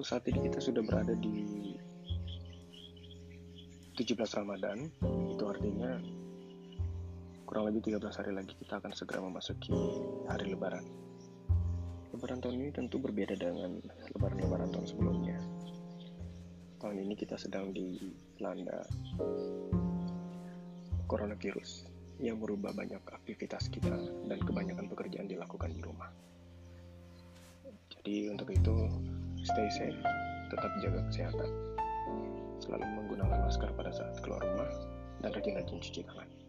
saat ini kita sudah berada di 17 Ramadan, itu artinya kurang lebih 13 hari lagi kita akan segera memasuki hari lebaran. Lebaran tahun ini tentu berbeda dengan lebaran-lebaran tahun sebelumnya. Tahun ini kita sedang dilanda coronavirus yang merubah banyak aktivitas kita dan kebanyakan pekerjaan dilakukan di rumah. Jadi untuk itu stay safe, tetap jaga kesehatan, selalu menggunakan masker pada saat keluar rumah, dan rajin-rajin cuci tangan.